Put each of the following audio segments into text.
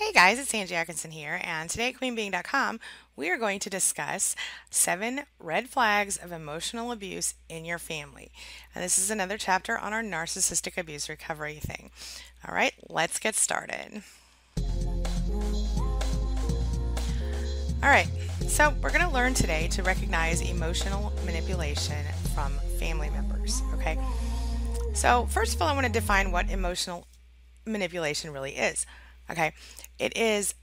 Hey guys, it's Angie Atkinson here, and today at QueenBeeing.com, we are going to discuss seven red flags of emotional abuse in your family. And this is another chapter on our narcissistic abuse recovery thing. All right, let's get started. All right, so we're going to learn today to recognize emotional manipulation from family members. Okay, so first of all, I want to define what emotional manipulation really is. Okay. It is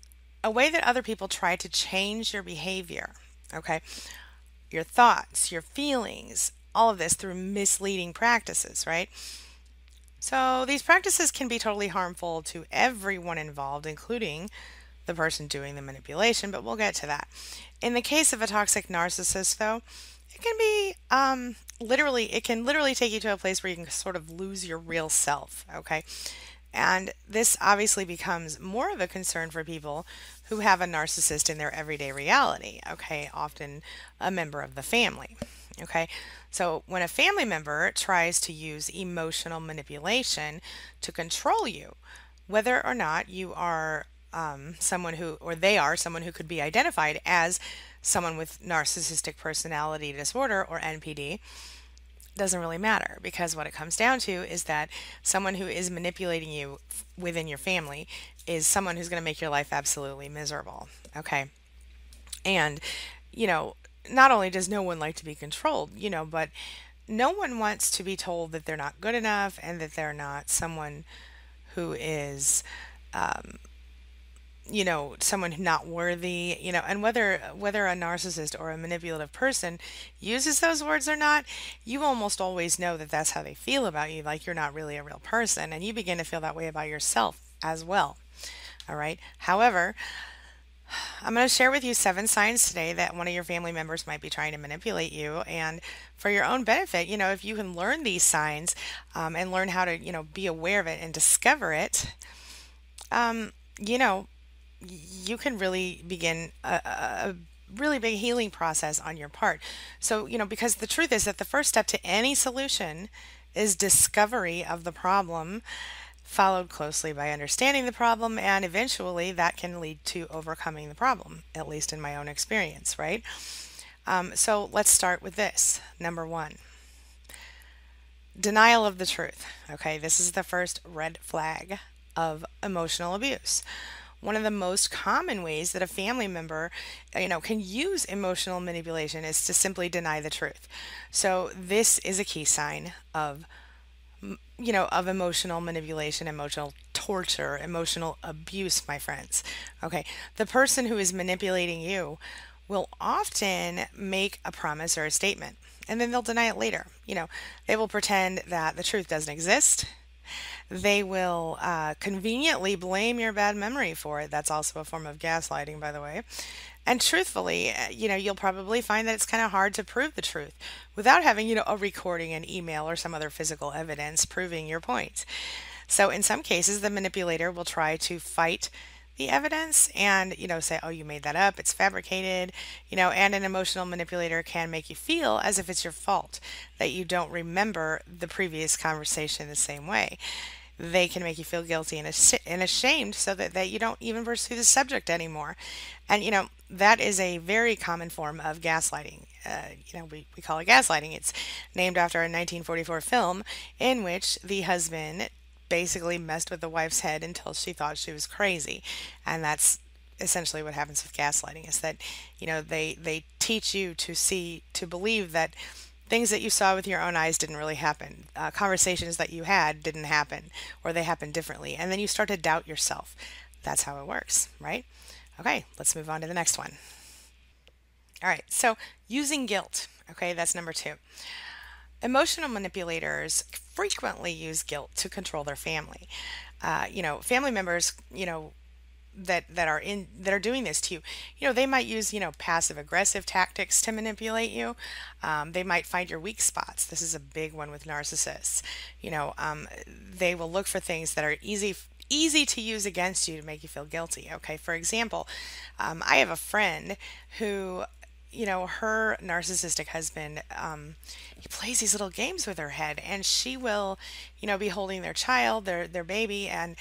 a way that other people try to change your behavior. Okay. Your thoughts, your feelings, all of this through misleading practices, right? So these practices can be totally harmful to everyone involved, including the person doing the manipulation, but we'll get to that. In the case of a toxic narcissist, though, it can be um, literally, it can literally take you to a place where you can sort of lose your real self, okay? And this obviously becomes more of a concern for people who have a narcissist in their everyday reality, okay, often a member of the family. Okay, so when a family member tries to use emotional manipulation to control you, whether or not you are um, someone who, or they are someone who could be identified as someone with narcissistic personality disorder or NPD, doesn't really matter because what it comes down to is that someone who is manipulating you within your family is someone who's going to make your life absolutely miserable. Okay. And, you know, not only does no one like to be controlled, you know, but no one wants to be told that they're not good enough and that they're not someone who is um, you know someone not worthy you know and whether whether a narcissist or a manipulative person uses those words or not you almost always know that that's how they feel about you like you're not really a real person and you begin to feel that way about yourself as well all right however I'm going to share with you seven signs today that one of your family members might be trying to manipulate you. And for your own benefit, you know, if you can learn these signs um, and learn how to, you know, be aware of it and discover it, um, you know, you can really begin a, a really big healing process on your part. So, you know, because the truth is that the first step to any solution is discovery of the problem, followed closely by understanding the problem, and eventually that can lead to overcoming the problem, at least in my own experience, right? Um, so let's start with this. Number one denial of the truth. Okay, this is the first red flag of emotional abuse one of the most common ways that a family member uh, you know can use emotional manipulation is to simply deny the truth. So this is a key sign of you know of emotional manipulation emotional torture emotional abuse my friends. Okay the person who is manipulating you will often make a promise or a statement and then they'll deny it later. You know they will pretend that the truth doesn't exist they will uh, conveniently blame your bad memory for it. That's also a form of gaslighting, by the way. And truthfully, uh, you know, you'll probably find that it's kind of hard to prove the truth without having, you know, a recording, an email, or some other physical evidence proving your point. So in some cases, the manipulator will try to fight the evidence and you know say oh you made that up. It's fabricated you know and an emotional manipulator can make you feel as if it's your fault that you don't remember the previous conversation the same way. They can make you feel guilty and, ashamed so that, that you don't even pursue the subject anymore. And you know that is a very common form of gaslighting. Uh, you know, we, we call it gaslighting. It's named after a 1944 film in which the husband basically messed with the wife's head until she thought she was crazy. And that's essentially what happens with gaslighting is that, you know, they they teach you to see to believe that things that you saw with your own eyes didn't really happen. Uh, conversations that you had didn't happen or they happened differently. And then you start to doubt yourself. That's how it works, right? Okay, let's move on to the next one. All right, so using guilt. Okay, that's number two. Emotional manipulators frequently use guilt to control their family. Uh, you know, family members, you know, that that are in that are doing this to you you know they might use you know passive aggressive tactics to manipulate you. Um, they might find your weak spots. This is a big one with narcissists. You know um, they will look for things that are easy easy to use against you to make you feel guilty. Okay for example um, i have a friend who you know, her narcissistic husband, um, he plays these little games with her head, and she will, you know, be holding their child, their their baby, and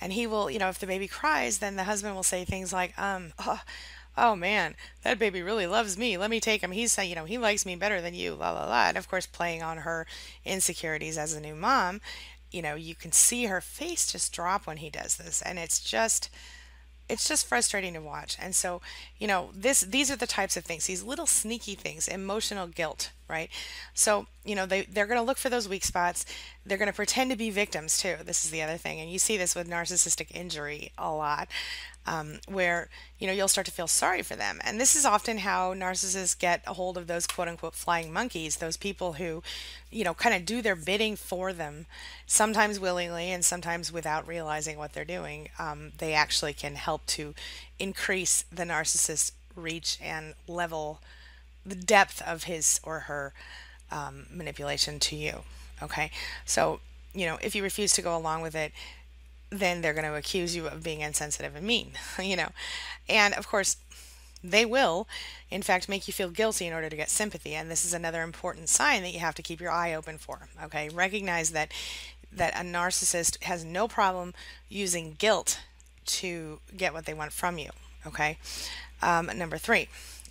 And he will, you know, if the baby cries, then the husband will say things like, um, oh, oh man, that baby really loves me. Let me take him. He's, saying, you know, he likes me better than you, la la la. And of course, playing on her insecurities as a new mom, you know, you can see her face just drop when he does this. And it's just, it's just frustrating to watch. And so, you know, this these are the types of things, these little sneaky things, emotional guilt, right? So, you know, they they're going to look for those weak spots. They're going to pretend to be victims too. This is the other thing. And you see this with narcissistic injury a lot um, where you know you'll start to feel sorry for them and this is often how narcissists get a hold of those quote unquote flying monkeys those people who you know kind of do their bidding for them sometimes willingly and sometimes without realizing what they're doing um, they actually can help to increase the narcissist's reach and level the depth of his or her um, manipulation to you okay so you know if you refuse to go along with it then they're going to accuse you of being insensitive and mean, you know. And of course, they will, in fact, make you feel guilty in order to get sympathy. And this is another important sign that you have to keep your eye open for. Okay, recognize that that a narcissist has no problem using guilt to get what they want from you. Okay, um, number three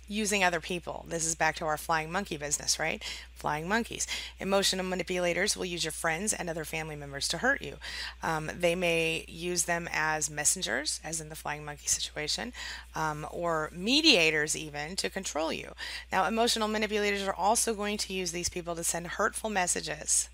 using other people. This is back to our flying monkey business, right? Flying monkeys. Emotional manipulators will use your friends and other family members to hurt you. Um, they may use them as messengers, as in the flying monkey situation, um, or mediators even to control you. Now, emotional manipulators are also going to use these people to send hurtful messages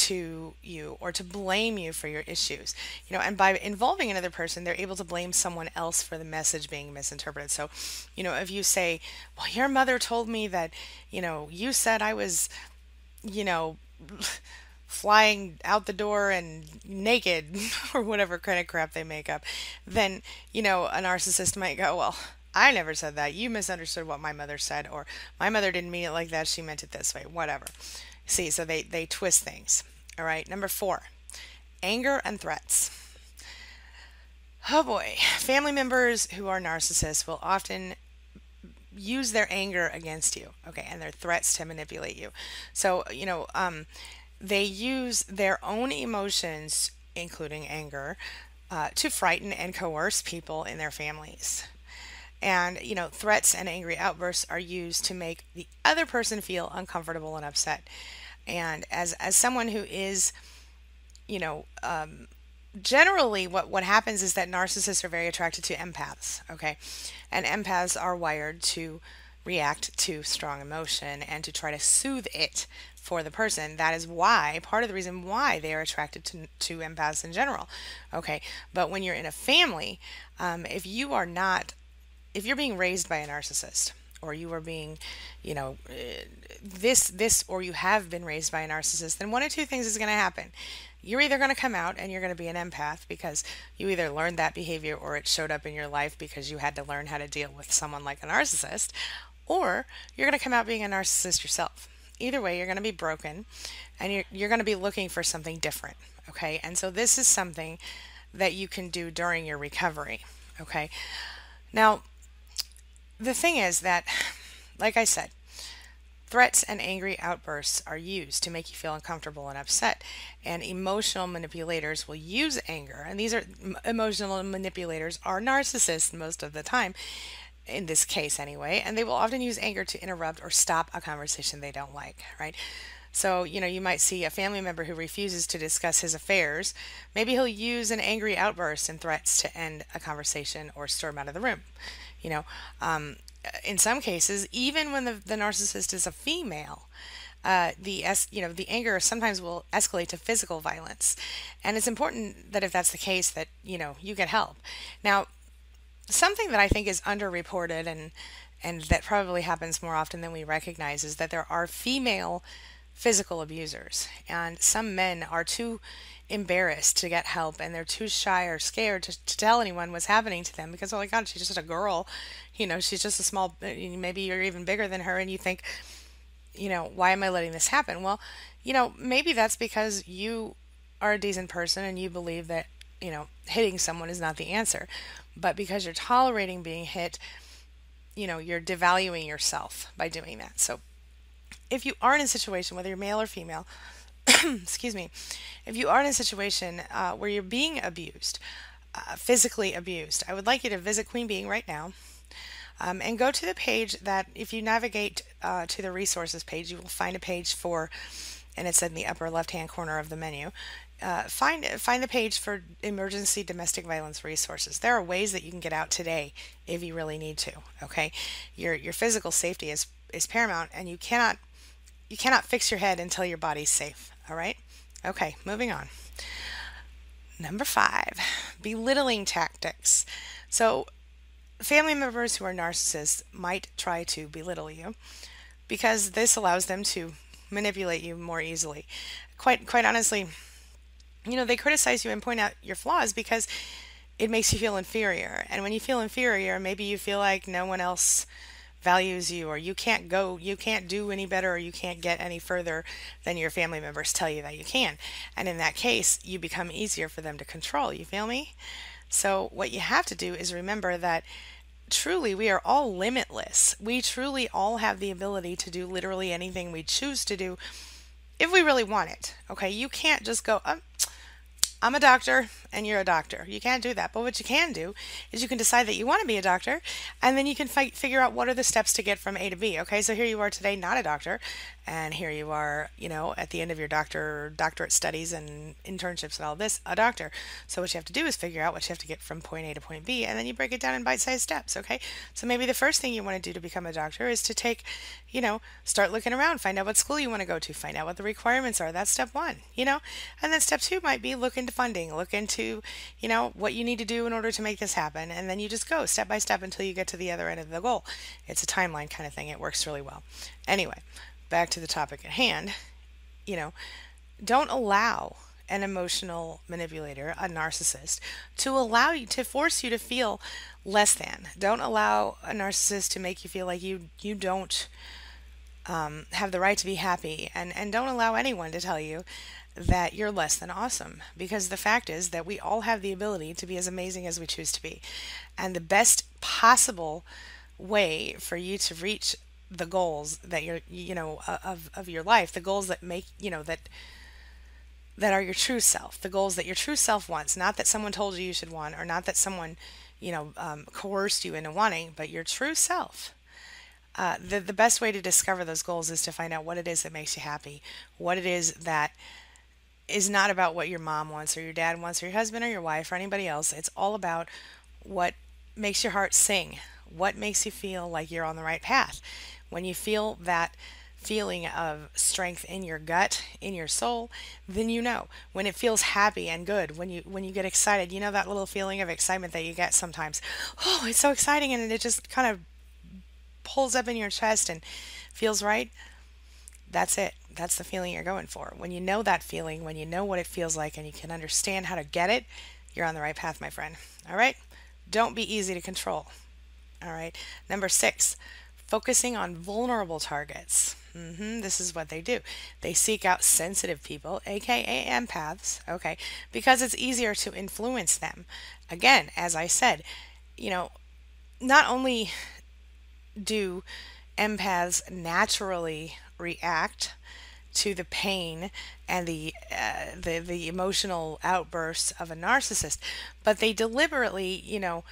to you or to blame you for your issues. You know, and by involving another person, they're able to blame someone else for the message being misinterpreted. So, you know, if you say, "Well, your mother told me that, you know, you said I was, you know, flying out the door and naked or whatever kind of crap they make up," then, you know, a narcissist might go, "Well, I never said that. You misunderstood what my mother said or my mother didn't mean it like that. She meant it this way." Whatever. See, so they they twist things. All right, number four, anger and threats. Oh boy, family members who are narcissists will often use their anger against you, okay, and their threats to manipulate you. So, you know, um, they use their own emotions, including anger, uh, to frighten and coerce people in their families. And, you know, threats and angry outbursts are used to make the other person feel uncomfortable and upset. And as as someone who is, you know, um, generally what what happens is that narcissists are very attracted to empaths. Okay, and empaths are wired to react to strong emotion and to try to soothe it for the person. That is why, part of the reason why they are attracted to, to empaths in general. Okay, but when you're in a family, um, if you are not, if you're being raised by a narcissist, or you are being, you know, uh, this, this, or you have been raised by a narcissist, then one of two things is going to happen. You're either going to come out and you're going to be an empath because you either learned that behavior or it showed up in your life because you had to learn how to deal with someone like a narcissist, or you're going to come out being a narcissist yourself. Either way, you're going to be broken and you're, you're going to be looking for something different. Okay. And so this is something that you can do during your recovery. Okay. Now, the thing is that, like I said, threats and angry outbursts are used to make you feel uncomfortable and upset. And emotional manipulators will use anger, and these are emotional manipulators are narcissists most of the time, in this case anyway, and they will often use anger to interrupt or stop a conversation they don't like, right? So, you know, you might see a family member who refuses to discuss his affairs. Maybe he'll use an angry outburst and threats to end a conversation or storm out of the room. You know, um, in some cases, even when the, the narcissist is a female, uh, the es- you know the anger sometimes will escalate to physical violence, and it's important that if that's the case, that you know you get help. Now, something that I think is underreported and and that probably happens more often than we recognize is that there are female physical abusers, and some men are too embarrassed to get help and they're too shy or scared to, to tell anyone what's happening to them because oh my god she's just a girl. You know she's just a small maybe you're even bigger than her and you think you know why am i letting this happen? Well you know maybe that's because you are a decent person and you believe that you know hitting someone is not the answer. But because you're tolerating being hit you know you're devaluing yourself by doing that. So if you are in a situation whether you're male or female excuse me, if you are in a situation uh, where you're being abused, uh, physically abused, I would like you to visit QueenBeeing right now. Um, and go to the page that if you navigate uh, to the resources page, you will find a page for, and it's in the upper left hand corner of the menu. Uh, find find the page for emergency domestic violence resources. There are ways that you can get out today if you really need to. Okay, your your physical safety is is paramount, and you cannot you cannot fix your head until your body's safe. All right. Okay, moving on. Number five, belittling tactics. So, family members who are narcissists might try to belittle you because this allows them to manipulate you more easily. Quite, quite honestly, you know, they criticize you and point out your flaws because it makes you feel inferior. And when you feel inferior, maybe you feel like no one else values you or you can't go you can't do any better or you can't get any further than your family members tell you that you can. And in that case you become easier for them to control. You feel me? So what you have to do is remember that truly we are all limitless. We truly all have the ability to do literally anything we choose to do if we really want it okay? You can't just go oh, I'm a doctor and you're a doctor. You can't do that. But what you can do is you can decide that you want to be a doctor and then you can fi- figure out what are the steps to get from A to B. Okay, so here you are today, not a doctor, and here you are, you know, at the end of your doctor doctorate studies and internships and all this, a doctor. So what you have to do is figure out what you have to get from point A to point B and then you break it down in bite-sized steps, okay? So maybe the first thing you want to do to become a doctor is to take, you know, start looking around, find out what school you want to go to, find out what the requirements are. That's step 1, you know? And then step 2 might be look into funding, look into, you know, what you need to do in order to make this happen. And then you just go step by step until you get to the other end of the goal. It's a timeline kind of thing. It works really well. Anyway, back to the topic at hand. You know, don't allow an emotional manipulator, a narcissist, to allow you to force you to feel less than. Don't allow a narcissist to make you feel like you you don't um, have the right to be happy, and and don't allow anyone to tell you that you're less than awesome because the fact is that we all have the ability to be as amazing as we choose to be. And the best possible way for you to reach the goals that you're you know of of your life, the goals that make, you know, that that are your true self, the goals that your true self wants, not that someone told you you should want or not that someone, you know, um, coerced you into wanting, but your true self. Uh, the, the best way to discover those goals is to find out what it is that makes you happy, what it is that is not about what your mom wants or your dad wants or your husband or your wife or anybody else. It's all about what makes your heart sing, what makes you feel like you're on the right path. When you feel that feeling of strength in your gut, in your soul, then you know. When it feels happy and good, when you when you get excited, you know that little feeling of excitement that you get sometimes. Oh, it's so exciting and it just kind of pulls up in your chest and feels right. That's it. That's the feeling you're going for. When you know that feeling, when you know what it feels like and you can understand how to get it, you're on the right path, my friend. All right? Don't be easy to control. All right? Number six, focusing on vulnerable targets. Mm-hmm, this is what they do. They seek out sensitive people, aka empaths, okay, because it's easier to influence them. Again, as I said, you know, not only do empaths naturally react to the pain and the, uh, the the emotional outbursts of a narcissist, but they deliberately, you know,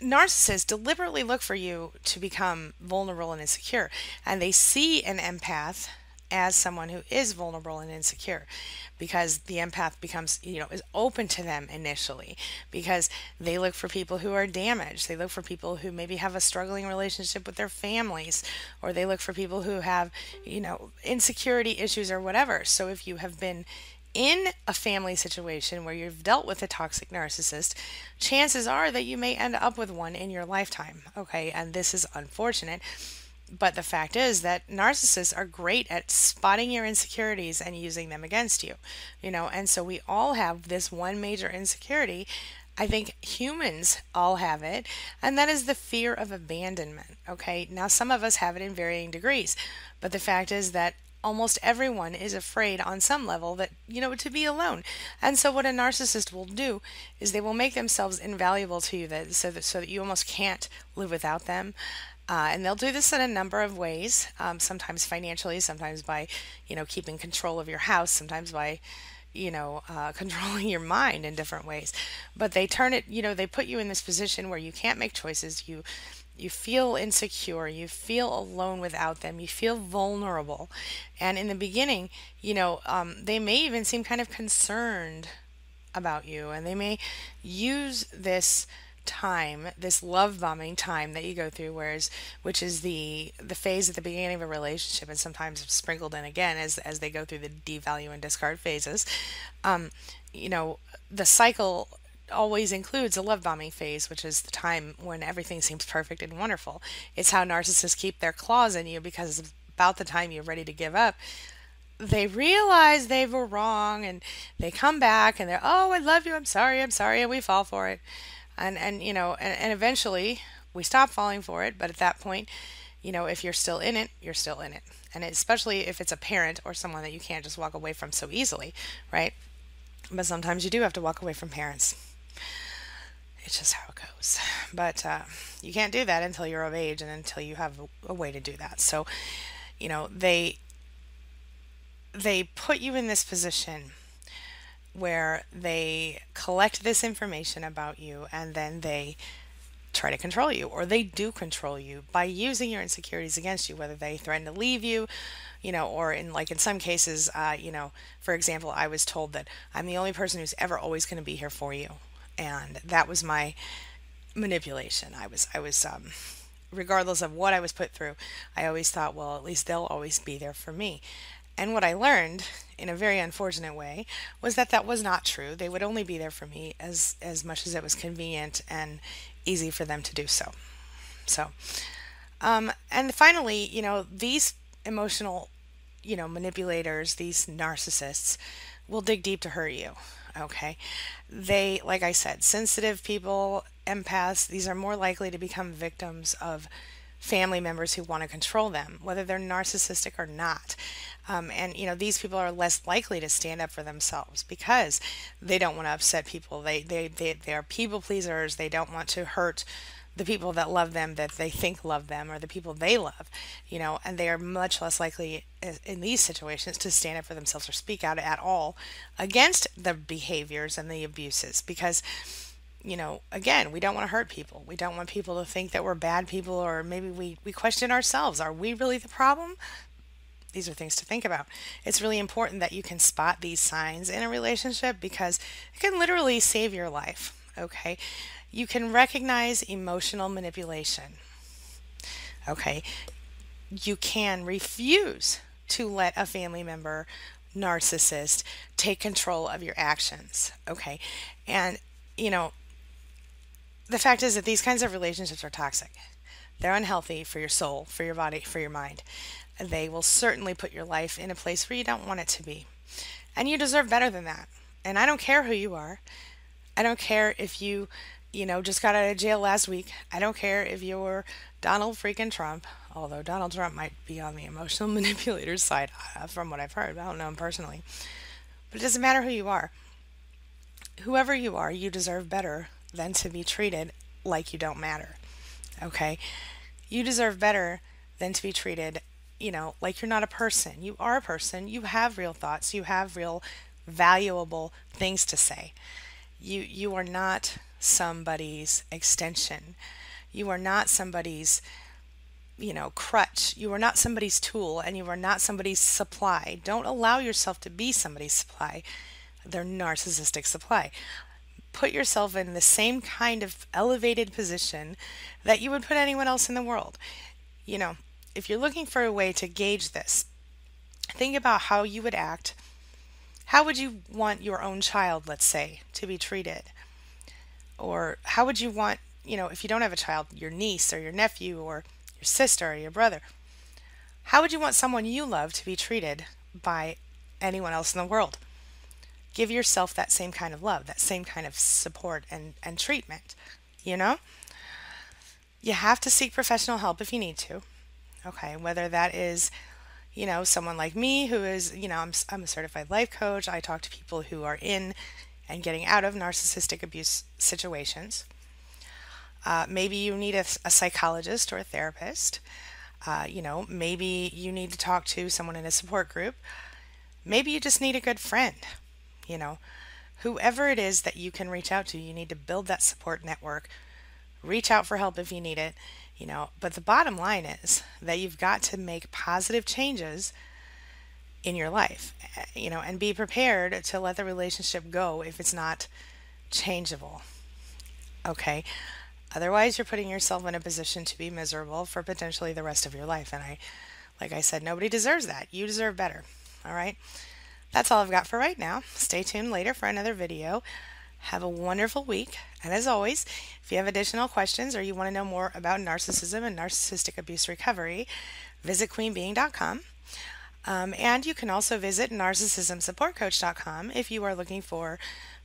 narcissists deliberately look for you to become vulnerable and insecure, and they see an empath as someone who is vulnerable and insecure because the empath becomes you know is open to them initially because they look for people who are damaged they look for people who maybe have a struggling relationship with their families or they look for people who have you know insecurity issues or whatever so if you have been in a family situation where you've dealt with a toxic narcissist, chances are that you may end up with one in your lifetime. Okay, and this is unfortunate but the fact is that narcissists are great at spotting your insecurities and using them against you. You know, and so we all have this one major insecurity. I think humans all have it, and that is the fear of abandonment. Okay, now some of us have it in varying degrees, but the fact is that almost everyone is afraid on some level that you know to be alone and so what a narcissist will do is they will make themselves invaluable to you that so that so that you almost can't live without them Uh, and they'll do this in a number of ways, um, sometimes financially, sometimes by, you know, keeping control of your house, sometimes by, you know, uh, controlling your mind in different ways. But they turn it, you know, they put you in this position where you can't make choices. You you feel insecure, you feel alone without them, you feel vulnerable. And in the beginning, you know, um, they may even seem kind of concerned about you, and they may use this time, this love bombing time that you go through, whereas which is the the phase at the beginning of a relationship, and sometimes sprinkled in again as as they go through the devalue and discard phases. Um, you know, the cycle always includes a love bombing phase, which is the time when everything seems perfect and wonderful. It's how narcissists keep their claws in you because about the time you're ready to give up, they realize they were wrong and they come back and they're, oh, I love you, I'm sorry, I'm sorry, and we fall for it. And, and you know, and, and eventually we stop falling for it, but at that point, you know, if you're still in it, you're still in it. And especially if it's a parent or someone that you can't just walk away from so easily, right? But sometimes you do have to walk away from parents it's just how it goes. But uh, you can't do that until you're of age and until you have a, a way to do that. So, you know, they they put you in this position where they collect this information about you and then they try to control you or they do control you by using your insecurities against you whether they threaten to leave you you know or in like in some cases uh, you know for example i was told that i'm the only person who's ever always going to be here for you and that was my manipulation. I was I was um, regardless of what I was put through, I always thought, well, at least they'll always be there for me. And what I learned in a very unfortunate way was that that was not true. They would only be there for me as as much as it was convenient and easy for them to do so. So, um, and finally, you know, these emotional, you know, manipulators, these narcissists, will dig deep to hurt you. Okay. They, like I said, sensitive people, empaths, these are more likely to become victims of family members who want to control them, whether they're narcissistic or not. Um, and you know these people are less likely to stand up for themselves because they don't want to upset people. They they they, they are people pleasers. They don't want to hurt the people that love them that they think love them or the people they love, you know, and they are much less likely in these situations to stand up for themselves or speak out at all against the behaviors and the abuses because you know, again, we don't want to hurt people. We don't want people to think that we're bad people or maybe we, we question ourselves. Are we really the problem? These are things to think about. It's really important that you can spot these signs in a relationship because it can literally save your life. Okay. You can recognize emotional manipulation. Okay. You can refuse to let a family member, narcissist, take control of your actions. Okay. And, you know, the fact is that these kinds of relationships are toxic. They're unhealthy for your soul, for your body, for your mind. They will certainly put your life in a place where you don't want it to be. And you deserve better than that. And I don't care who you are. I don't care if you you know, just got out of jail last week. I don't care if you're Donald freaking Trump, although Donald Trump might be on the emotional manipulator side uh, from what I've heard. I don't know him personally. But it doesn't matter who you are. Whoever you are, you deserve better than to be treated like you don't matter. Okay? You deserve better than to be treated, you know, like you're not a person. You are a person. You have real thoughts. You have real valuable things to say. You you are not somebody's extension. You are not somebody's, you know, crutch. You are not somebody's tool and you are not somebody's supply. Don't allow yourself to be somebody's supply, their narcissistic supply. Put yourself in the same kind of elevated position that you would put anyone else in the world. You know, if you're looking for a way to gauge this, think about how you would act. How would you want your own child, let's say, to be treated? Or how would you want, you know, if you don't have a child, your niece or your nephew or your sister or your brother, how would you want someone you love to be treated by anyone else in the world? Give yourself that same kind of love, that same kind of support and, and treatment, you know? You have to seek professional help if you need to. Okay, whether that is you know, someone like me who is, you know, I'm, I'm a certified life coach. I talk to people who are in and getting out of narcissistic abuse situations. Uh, maybe you need a, a, psychologist or a therapist. Uh, you know, maybe you need to talk to someone in a support group. Maybe you just need a good friend. You know, whoever it is that you can reach out to, you need to build that support network. Reach out for help if you need it. You know, but the bottom line is that you've got to make positive changes in your life, eh, you know, and be prepared to let the relationship go if it's not changeable. Okay. Otherwise, you're putting yourself in a position to be miserable for potentially the rest of your life. And I, like I said, nobody deserves that. You deserve better. All right. That's all I've got for right now. Stay tuned later for another video. Have a wonderful week. And as always, if you have additional questions or you want to know more about narcissism and narcissistic abuse recovery, visit queenbeeing.com. Um, and you can also visit narcissismsupportcoach.com if you are looking for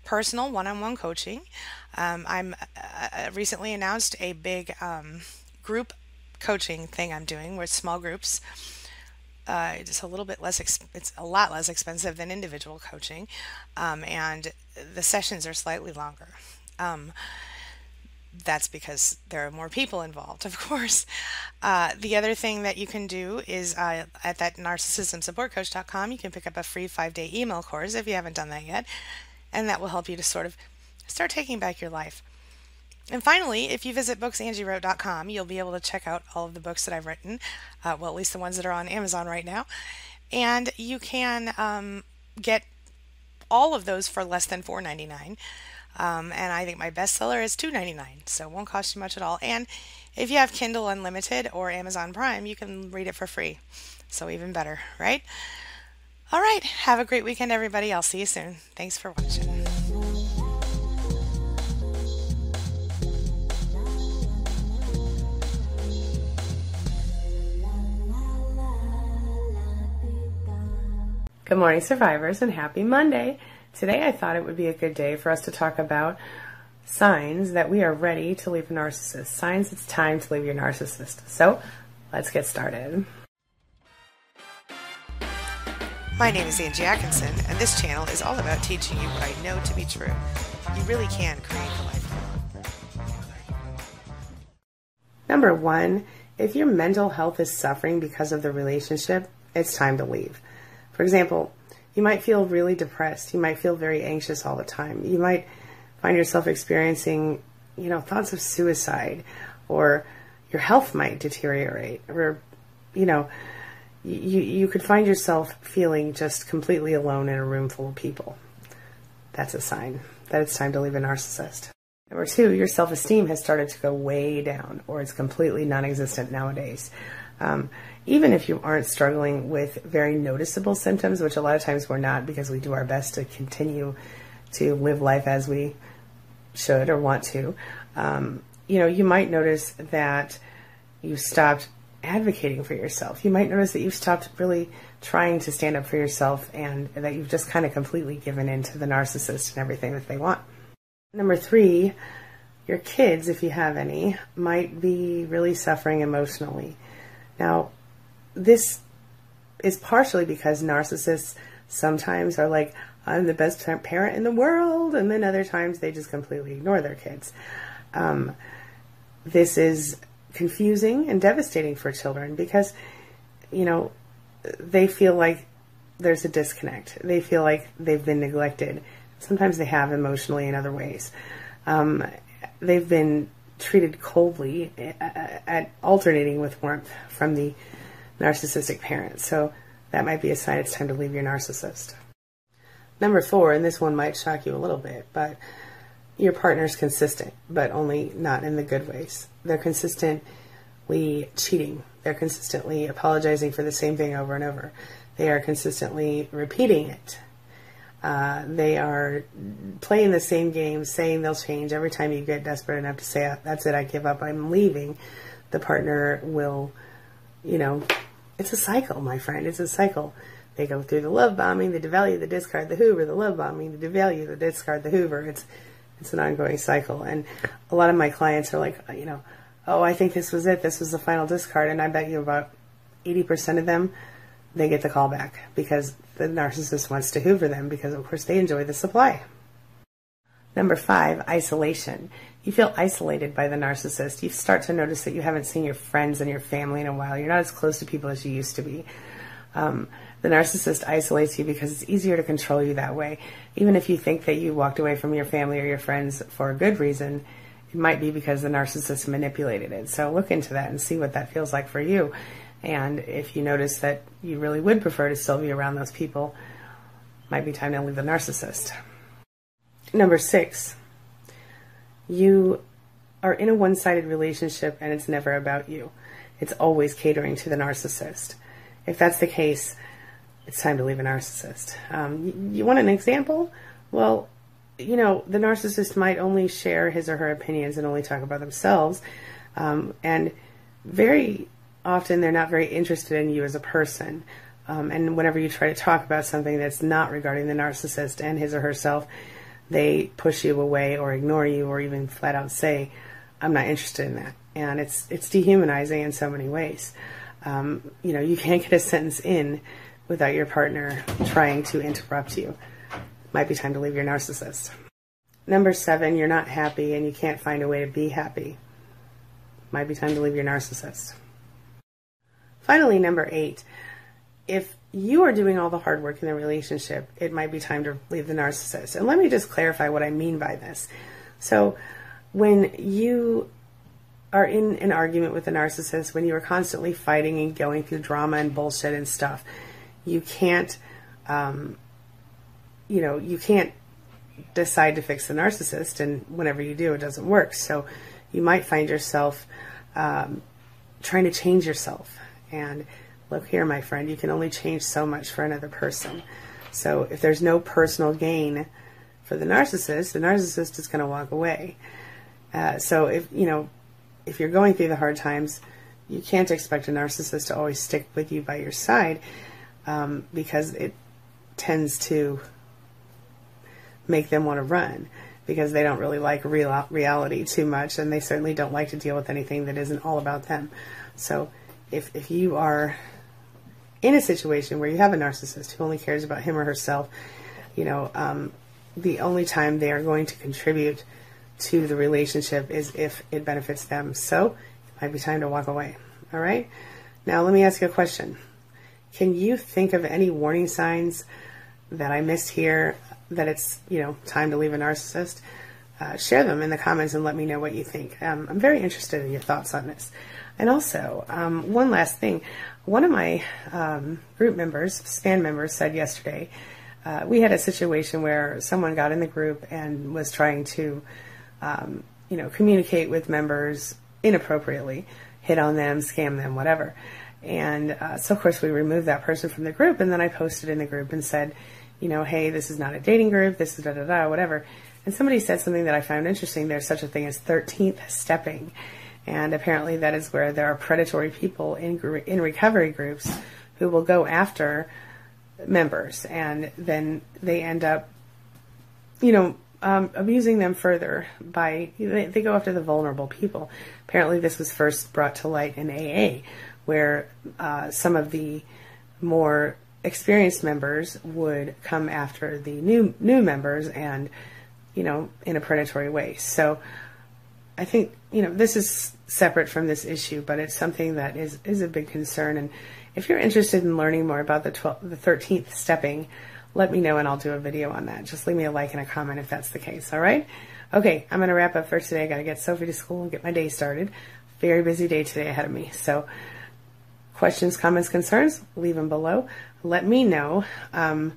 personal one-on-one coaching. Um, I'm uh, uh, recently announced a big um, group coaching thing I'm doing with small groups. Uh, it's a little bit less. it's a lot less expensive than individual coaching, um, and the sessions are slightly longer. Um, that's because there are more people involved, of course. Uh, the other thing that you can do is uh, at that narcissismsupportcoach.com, you can pick up a free five day email course if you haven't done that yet, and that will help you to sort of start taking back your life. And finally, if you visit booksangiewrote.com, you'll be able to check out all of the books that I've written, uh, well, at least the ones that are on Amazon right now. And you can um, get all of those for less than $4.99. Um, and I think my bestseller is $2.99, so it won't cost you much at all. And if you have Kindle Unlimited or Amazon Prime, you can read it for free. So even better, right? All right, have a great weekend, everybody. I'll see you soon. Thanks for watching. Good morning, survivors, and happy Monday. Today I thought it would be a good day for us to talk about signs that we are ready to leave a narcissist. Signs it's time to leave your narcissist. So let's get started. My name is Angie Atkinson, and this channel is all about teaching you what I know to be true. You really can create the life you want. Number one, if your mental health is suffering because of the relationship, it's time to leave. For example, you might feel really depressed. You might feel very anxious all the time. You might find yourself experiencing, you know, thoughts of suicide or your health might deteriorate or, you know, you, you could find yourself feeling just completely alone in a room full of people. That's a sign that it's time to leave a narcissist. Number two, your self esteem has started to go way down or it's completely non existent nowadays. Um, even if you aren't struggling with very noticeable symptoms, which a lot of times we're not because we do our best to continue to live life as we should or want to, um, you know, you might notice that you've stopped advocating for yourself. You might notice that you've stopped really trying to stand up for yourself and that you've just kind of completely given in to the narcissist and everything that they want. Number three, your kids, if you have any, might be really suffering emotionally. Now, this is partially because narcissists sometimes are like, I'm the best parent in the world, and then other times they just completely ignore their kids. Um, this is confusing and devastating for children because, you know, they feel like there's a disconnect. They feel like they've been neglected. Sometimes they have emotionally in other ways. Um, they've been treated coldly at, at alternating with warmth from the narcissistic parents. So that might be a sign it's time to leave your narcissist. Number four, and this one might shock you a little bit, but your partner's consistent, but only not in the good ways. They're consistently cheating. They're consistently apologizing for the same thing over and over. They are consistently repeating it. Uh, they are playing the same game, saying they'll change. Every time you get desperate enough to say, that's it, I give up, I'm leaving, the partner will, you know, it's a cycle, my friend. It's a cycle. They go through the love bombing, the devalue, the discard, the hoover, the love bombing, the devalue, the discard, the hoover. It's it's an ongoing cycle. And a lot of my clients are like, you know, oh, I think this was it. This was the final discard. And I bet you about 80% of them, they get the call back because the narcissist wants to hoover them because, of course, they enjoy the supply. Number five, isolation. You feel isolated by the narcissist. You start to notice that you haven't seen your friends and your family in a while. You're not as close to people as you used to be. Um, the narcissist isolates you because it's easier to control you that way. Even if you think that you walked away from your family or your friends for a good reason, it might be because the narcissist manipulated it. So look into that and see what that feels like for you. And if you notice that you really would prefer to still be around those people, might be time to leave the narcissist. Number six, you are in a one sided relationship and it's never about you. It's always catering to the narcissist. If that's the case, it's time to leave a narcissist. Um, you, you want an example? Well, you know, the narcissist might only share his or her opinions and only talk about themselves. Um, and very often they're not very interested in you as a person. Um, and whenever you try to talk about something that's not regarding the narcissist and his or herself, they push you away or ignore you or even flat out say, I'm not interested in that. And it's, it's dehumanizing in so many ways. Um, you know, you can't get a sentence in without your partner trying to interrupt you. Might be time to leave your narcissist. Number seven, you're not happy and you can't find a way to be happy. Might be time to leave your narcissist. Finally, number eight, if you are doing all the hard work in the relationship, it might be time to leave the narcissist. And let me just clarify what I mean by this. So, when you are in an argument with a narcissist, when you are constantly fighting and going through drama and bullshit and stuff, you can't, um, you know, you can't decide to fix the narcissist, and whenever you do, it doesn't work. So, you might find yourself um, trying to change yourself and look here, my friend, you can only change so much for another person. So if there's no personal gain for the narcissist, the narcissist is going to walk away. Uh, so if you know, if you're going through the hard times, you can't expect a narcissist to always stick with you by your side um, because it tends to make them want to run because they don't really like real reality too much and they certainly don't like to deal with anything that isn't all about them. So if if you are in a situation where you have a narcissist who only cares about him or herself, you know, um, the only time they are going to contribute to the relationship is if it benefits them. So it might be time to walk away. All right. Now let me ask you a question. Can you think of any warning signs that I missed here that it's you know time to leave a narcissist? Uh, share them in the comments and let me know what you think. Um, I'm very interested in your thoughts on this. And also, um, one last thing. One of my um, group members, SPAN members, said yesterday uh, we had a situation where someone got in the group and was trying to, um, you know, communicate with members inappropriately, hit on them, scam them, whatever. And uh, so, of course, we removed that person from the group. And then I posted in the group and said, you know, hey, this is not a dating group. This is da da da, whatever. And somebody said something that I found interesting. There's such a thing as 13th stepping. And apparently, that is where there are predatory people in in recovery groups who will go after members, and then they end up, you know, um, abusing them further by they, they go after the vulnerable people. Apparently, this was first brought to light in AA, where uh, some of the more experienced members would come after the new new members and you know in a predatory way. So I think you know this is separate from this issue, but it's something that is is a big concern. And if you're interested in learning more about the 12, the 13th stepping, let me know and I'll do a video on that. Just leave me a like and a comment if that's the case. All right. Okay, I'm to wrap up for today. I got to get Sophie to school and get my day started. Very busy day today ahead of me. So, questions, comments, concerns, leave them below. Let me know. Um,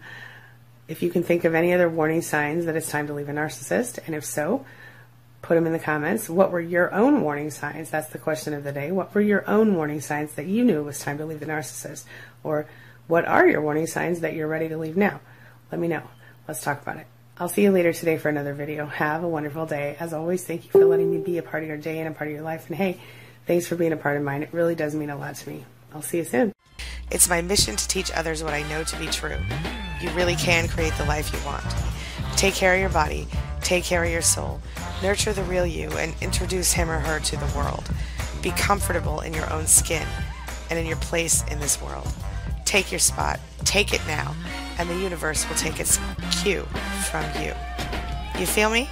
if you can think of any other warning signs that it's time to leave a narcissist, and if so, put them in the comments. What were your own warning signs? That's the question of the day. What were your own warning signs that you knew it was time to leave the narcissist? Or what are your warning signs that you're ready to leave now? Let me know. Let's talk about it. I'll see you later today for another video. Have a wonderful day. As always, thank you for letting me be a part of your day and a part of your life. And hey, thanks for being a part of mine. It really does mean a lot to me. I'll see you soon. It's my mission to teach others what I know to be true. You really can create the life you want. Take care of your body, take care of your soul, nurture the real you, and introduce him or her to the world. Be comfortable in your own skin and in your place in this world. Take your spot, take it now, and the universe will take its cue from you. You feel me?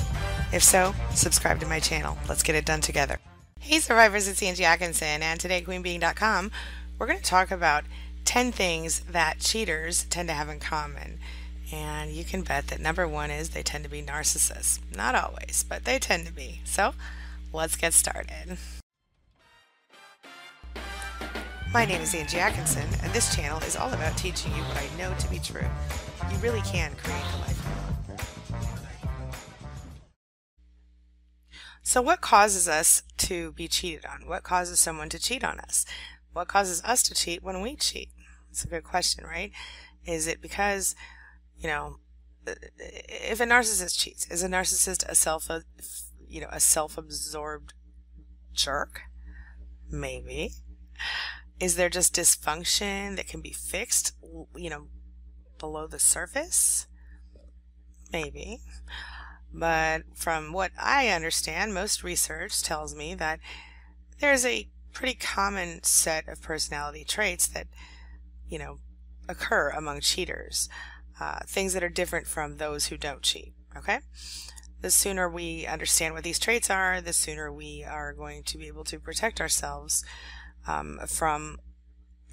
If so, subscribe to my channel. Let's get it done together. Hey survivors, it's Angie Atkinson, and today at QueenBeeing.com, we're going to talk about 10 things that cheaters tend to have in common. And you can bet that number one is they tend to be narcissists. Not always, but they tend to be. So let's get started. My name is Angie Atkinson, and this channel is all about teaching you what I know to be true. You really can create the life you want. So, what causes us to be cheated on? What causes someone to cheat on us? What causes us to cheat when we cheat? It's a good question, right? Is it because, you know, if a narcissist cheats, is a narcissist a self, uh, you know, a self-absorbed jerk? Maybe. Is there just dysfunction that can be fixed, you know, below the surface? Maybe. But from what I understand, most research tells me that there's a pretty common set of personality traits that, you know, occur among cheaters. Uh, things that are different from those who don't cheat. Okay? The sooner we understand what these traits are, the sooner we are going to be able to protect ourselves um, from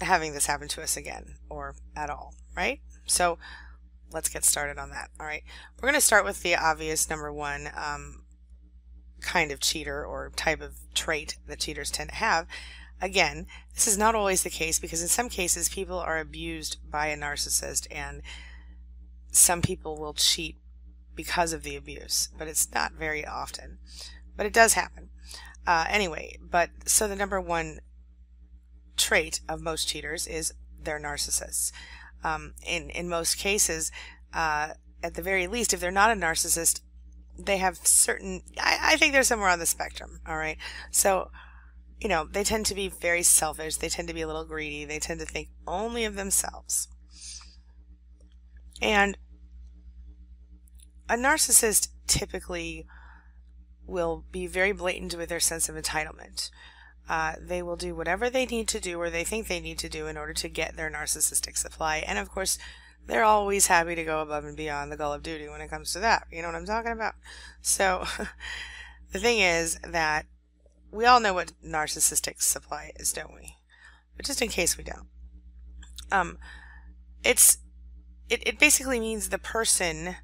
having this happen to us again or at all, right? So let's get started on that. All right, we're going to start with the obvious number one um, kind of cheater or type of trait that cheaters tend to have. Again, this is not always the case because in some cases people are abused by a narcissist and some people will cheat because of the abuse, but it's not very often. But it does happen. Uh, anyway, but so the number one trait of most cheaters is they're narcissists um, in in most cases, uh, at the very least, if they're not a narcissist, they have certain. I, I think they're somewhere on the spectrum. All right, so you know they tend to be very selfish. They tend to be a little greedy. They tend to think only of themselves. And a narcissist typically will be very blatant with their sense of entitlement. Uh, they will do whatever they need to do or they think they need to do in order to get their narcissistic supply. And of course, they're always happy to go above and beyond the Call of Duty when it comes to that. You know what I'm talking about? So, the thing is that we all know what narcissistic supply is, don't we? But just in case we don't, um, it's it, it basically means the person.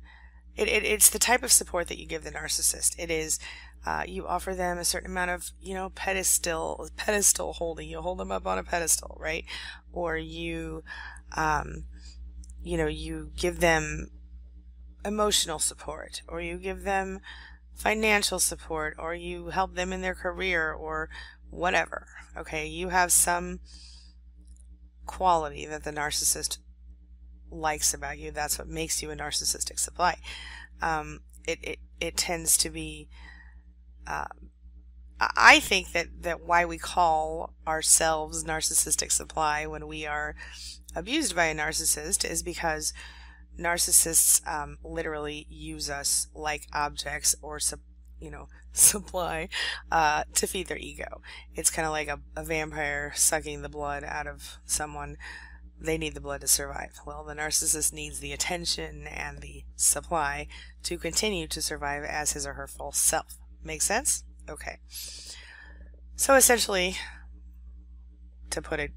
It, it, it's the type of support that you give the narcissist. It is uh, you offer them a certain amount of, you know, pedestal, pedestal holding. You hold them up on a pedestal, right? Or you, um, you know, you give them emotional support, or you give them financial support, or you help them in their career, or whatever. Okay, you have some quality that the narcissist likes about you. That's what makes you a narcissistic supply. Um, it, it, it tends to be um, I think that, that why we call ourselves narcissistic supply when we are abused by a narcissist is because narcissists um, literally use us like objects or you know supply uh, to feed their ego. It's kind of like a, a vampire sucking the blood out of someone. They need the blood to survive. Well, the narcissist needs the attention and the supply to continue to survive as his or her false self. Make sense? Okay. So essentially, to put it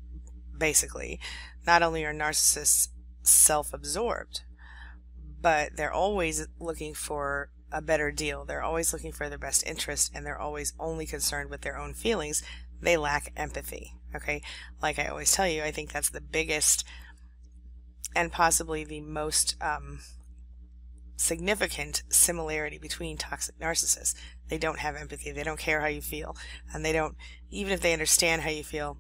basically, not only are narcissists self-absorbed, but they're always looking for a better deal. They're always looking for their best interest and they're always only concerned with their own feelings. They lack empathy. Okay. Like I always tell you, I think that's the biggest and possibly the most um, significant similarity between toxic narcissists. They don't have empathy. They don't care how you feel. And they don't, even if they understand how you feel,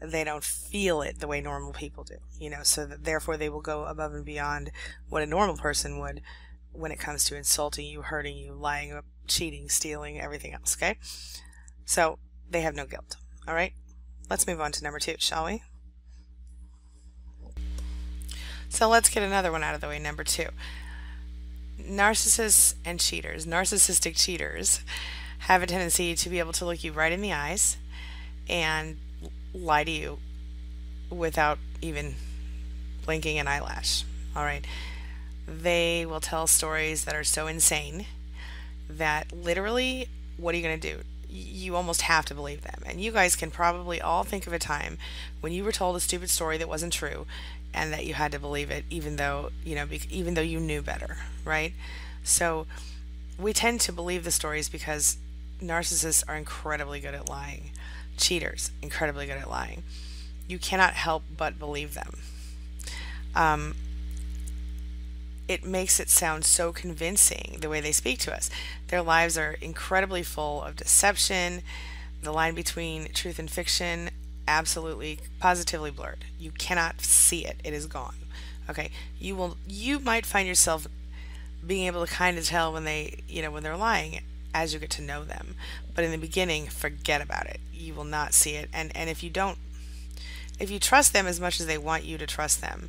they don't feel it the way normal people do, you know, so that therefore they will go above and beyond what a normal person would when it comes to insulting you, hurting you, lying, cheating, stealing, everything else, okay? So they have no guilt, all right? Let's move on to number two, shall we? So let's get another one out of the way, number two narcissists and cheaters, narcissistic cheaters, have a tendency to be able to look you right in the eyes and lie to you without even blinking an eyelash. All right. They will tell stories that are so insane that literally, what are you going to do? You almost have to believe them. And you guys can probably all think of a time when you were told a stupid story that wasn't true and that you had to believe it even though, you know, even though you knew better, right? So we tend to believe the stories because narcissists are incredibly good at lying. Cheaters, incredibly good at lying. You cannot help but believe them. Um, it makes it sound so convincing the way they speak to us. Their lives are incredibly full of deception. The line between truth and fiction absolutely positively blurred. You cannot see it. It is gone. Okay? You will you might find yourself being able to kind of tell when they, you know, when they're lying as you get to know them. But in the beginning, forget about it. You will not see it. And and if you don't if you trust them as much as they want you to trust them,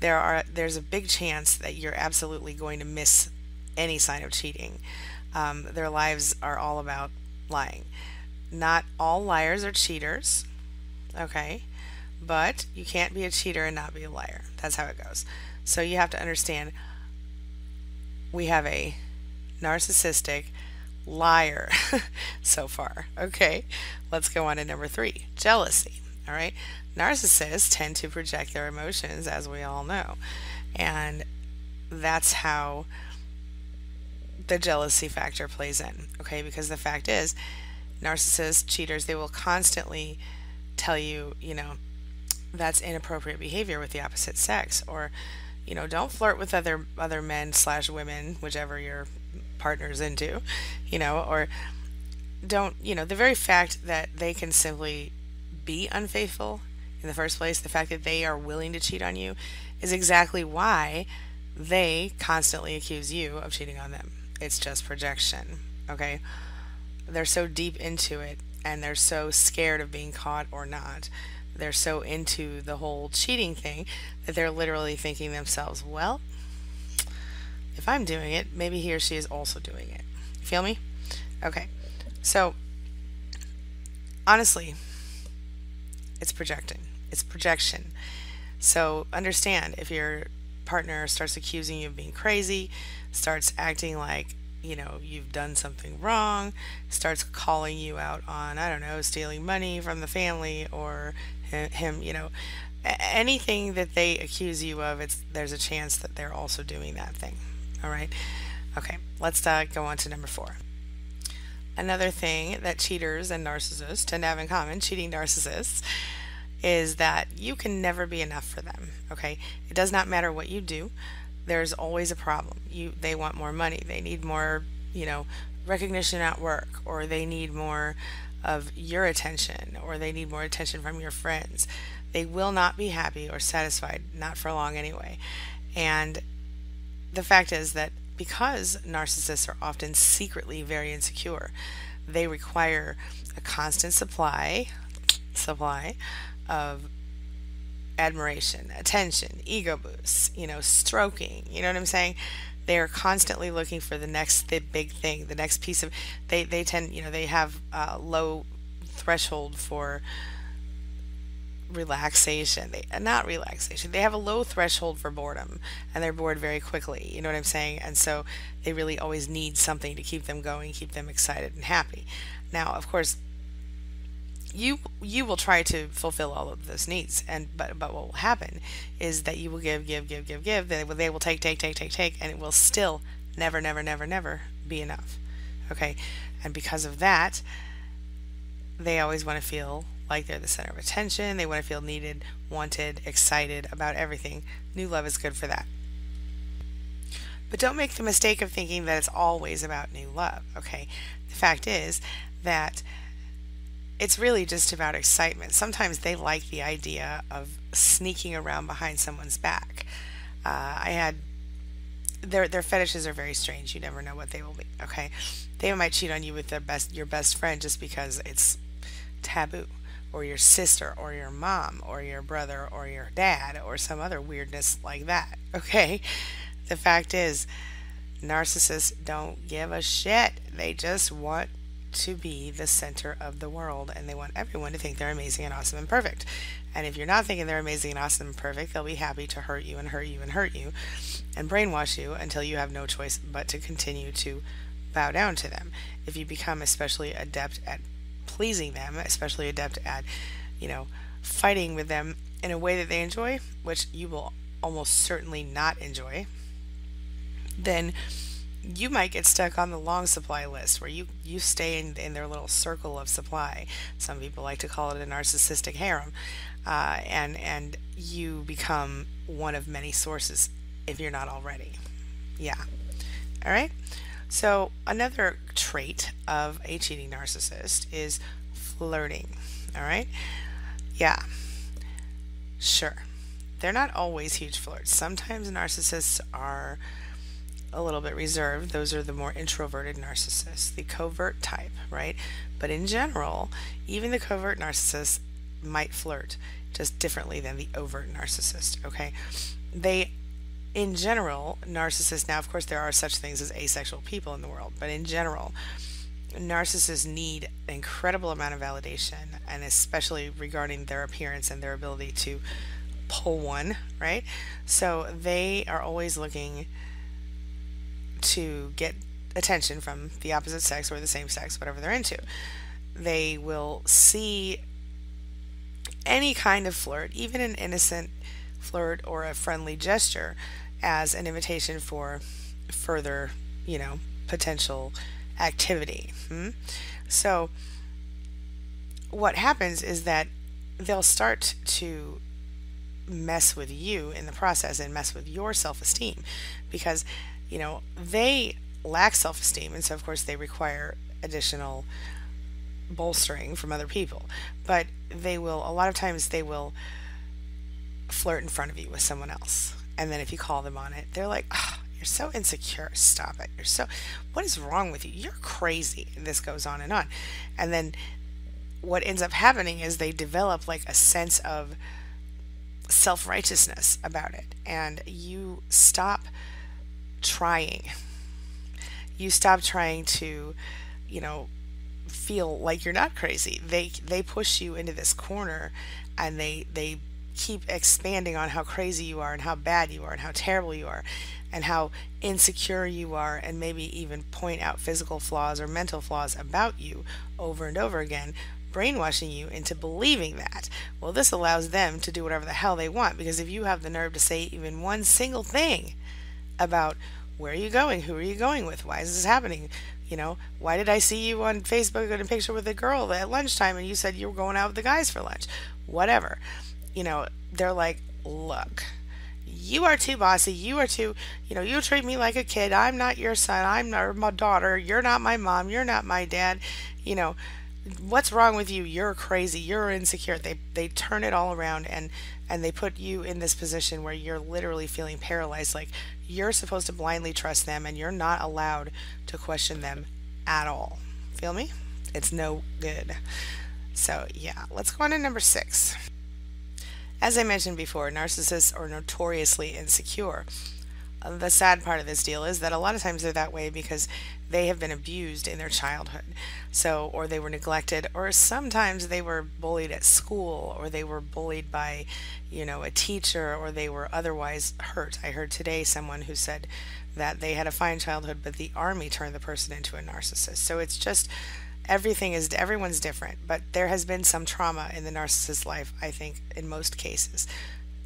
there are there's a big chance that you're absolutely going to miss any sign of cheating. Um, their lives are all about lying. Not all liars are cheaters, okay? But you can't be a cheater and not be a liar. That's how it goes. So you have to understand we have a narcissistic liar so far. Okay, let's go on to number three jealousy. All right, narcissists tend to project their emotions, as we all know, and that's how the jealousy factor plays in. Okay, because the fact is, narcissists, cheaters, they will constantly tell you, you know, that's inappropriate behavior with the opposite sex, or you know, don't flirt with other other men slash women, whichever your partner's into, you know, or don't, you know, the very fact that they can simply be unfaithful in the first place, the fact that they are willing to cheat on you, is exactly why they constantly accuse you of cheating on them. It's just projection, okay? They're so deep into it and they're so scared of being caught or not they're so into the whole cheating thing that they're literally thinking themselves, well, if I'm doing it, maybe he or she is also doing it. You feel me? Okay. So, honestly, it's projecting. It's projection. So, understand if your partner starts accusing you of being crazy, starts acting like you know you've done something wrong starts calling you out on i don't know stealing money from the family or him, you know, anything that they accuse you of, it's there's a chance that they're also doing that thing. All right. Okay, let's uh, go on to number four. Another thing that cheaters and narcissists tend to have in common, cheating narcissists, is that you can never be enough for them. Okay, it does not matter what you do. There's always a problem. You they want more money. They need more, you know, recognition at work, or they need more of your attention or they need more attention from your friends. They will not be happy or satisfied, not for long anyway. And the fact is that because narcissists are often secretly very insecure, they require a constant supply supply of admiration, attention, ego boosts, you know, stroking, you know what I'm saying? they are constantly looking for the next big thing, the next piece of. They they tend you know they have a low threshold for relaxation. They uh, not relaxation. They have a low threshold for boredom, and they're bored very quickly. You know what I'm saying? And so they really always need something to keep them going, keep them excited and happy. Now, of course, you you will try to fulfill all of those needs and but but what will happen is that you will give give give give give they will, they will take take take take take and it will still never never never never be enough okay? And because of that they always want to feel like they're the center of attention they want to feel needed wanted excited about everything. New love is good for that. But don't make the mistake of thinking that it's always about new love okay? The fact is that it's really just about excitement. Sometimes they like the idea of sneaking around behind someone's back. Uh, I had their their fetishes are very strange. You never know what they will be. Okay, they might cheat on you with their best your best friend just because it's taboo, or your sister, or your mom, or your brother, or your dad, or some other weirdness like that. Okay, the fact is, narcissists don't give a shit. They just want to be the center of the world and they want everyone to think they're amazing and awesome and perfect. And if you're not thinking they're amazing and awesome and perfect, they'll be happy to hurt you and hurt you and hurt you and brainwash you until you have no choice but to continue to bow down to them. If you become especially adept at pleasing them, especially adept at, you know, fighting with them in a way that they enjoy, which you will almost certainly not enjoy, then you might get stuck on the long supply list where you, you stay in, in their little circle of supply. Some people like to call it a narcissistic harem. Uh, and, and you become one of many sources if you're not already. Yeah. All right. So, another trait of a cheating narcissist is flirting. All right. Yeah. Sure. They're not always huge flirts. Sometimes narcissists are a little bit reserved. Those are the more introverted narcissists, the covert type, right? But in general, even the covert narcissist might flirt just differently than the overt narcissist, okay? They in general, narcissists now of course there are such things as asexual people in the world, but in general, narcissists need an incredible amount of validation and especially regarding their appearance and their ability to pull one, right? So they are always looking to get attention from the opposite sex or the same sex, whatever they're into. They will see any kind of flirt, even an innocent flirt or a friendly gesture, as an invitation for further, you know, potential activity. Hmm? So, what happens is that they'll start to mess with you in the process and mess with your self esteem because you know, they lack self esteem, and so of course they require additional bolstering from other people. But they will, a lot of times, they will flirt in front of you with someone else. And then if you call them on it, they're like, oh, you're so insecure. Stop it. You're so, what is wrong with you? You're crazy. And this goes on and on. And then what ends up happening is they develop like a sense of self righteousness about it. And you stop trying. You stop trying to, you know, feel like you're not crazy. They they push you into this corner and they they keep expanding on how crazy you are and how bad you are and how terrible you are and how insecure you are and maybe even point out physical flaws or mental flaws about you over and over again brainwashing you into believing that. Well, this allows them to do whatever the hell they want because if you have the nerve to say even one single thing about where are you going? Who are you going with? Why is this happening? You know, why did I see you on Facebook in a picture with a girl at lunchtime and you said you were going out with the guys for lunch? Whatever. You know, they're like, look, you are too bossy. You are too, you know, you treat me like a kid. I'm not your son. I'm not my daughter. You're not my mom. You're not my dad. You know, what's wrong with you? You're crazy. You're insecure. They they turn it all around and and they put you in this position where you're literally feeling paralyzed like you're supposed to blindly trust them and you're not allowed to question them at all. Feel me? It's no good. So, yeah, let's go on to number 6. As I mentioned before, narcissists are notoriously insecure the sad part of this deal is that a lot of times they're that way because they have been abused in their childhood. So, or they were neglected, or sometimes they were bullied at school, or they were bullied by, you know, a teacher, or they were otherwise hurt. I heard today someone who said that they had a fine childhood, but the army turned the person into a narcissist. So it's just everything is everyone's different, but there has been some trauma in the narcissist's life, I think, in most cases,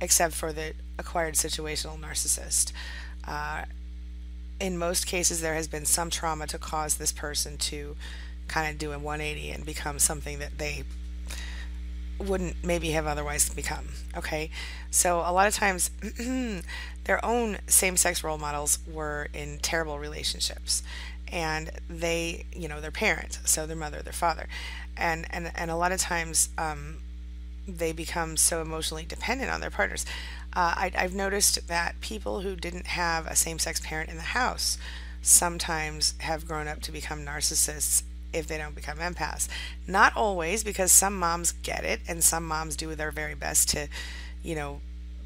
except for the acquired situational narcissist. Uh, in most cases, there has been some trauma to cause this person to kind of do a 180 and become something that they wouldn't maybe have otherwise become. Okay, so a lot of times their own same sex role models were in terrible relationships, and they, you know, their parents, so their mother, their father, and and and a lot of times um, they become so emotionally dependent on their partners. Uh, I, I've noticed that people who didn't have a same sex parent in the house sometimes have grown up to become narcissists if they don't become empaths. Not always, because some moms get it and some moms do their very best to, you know,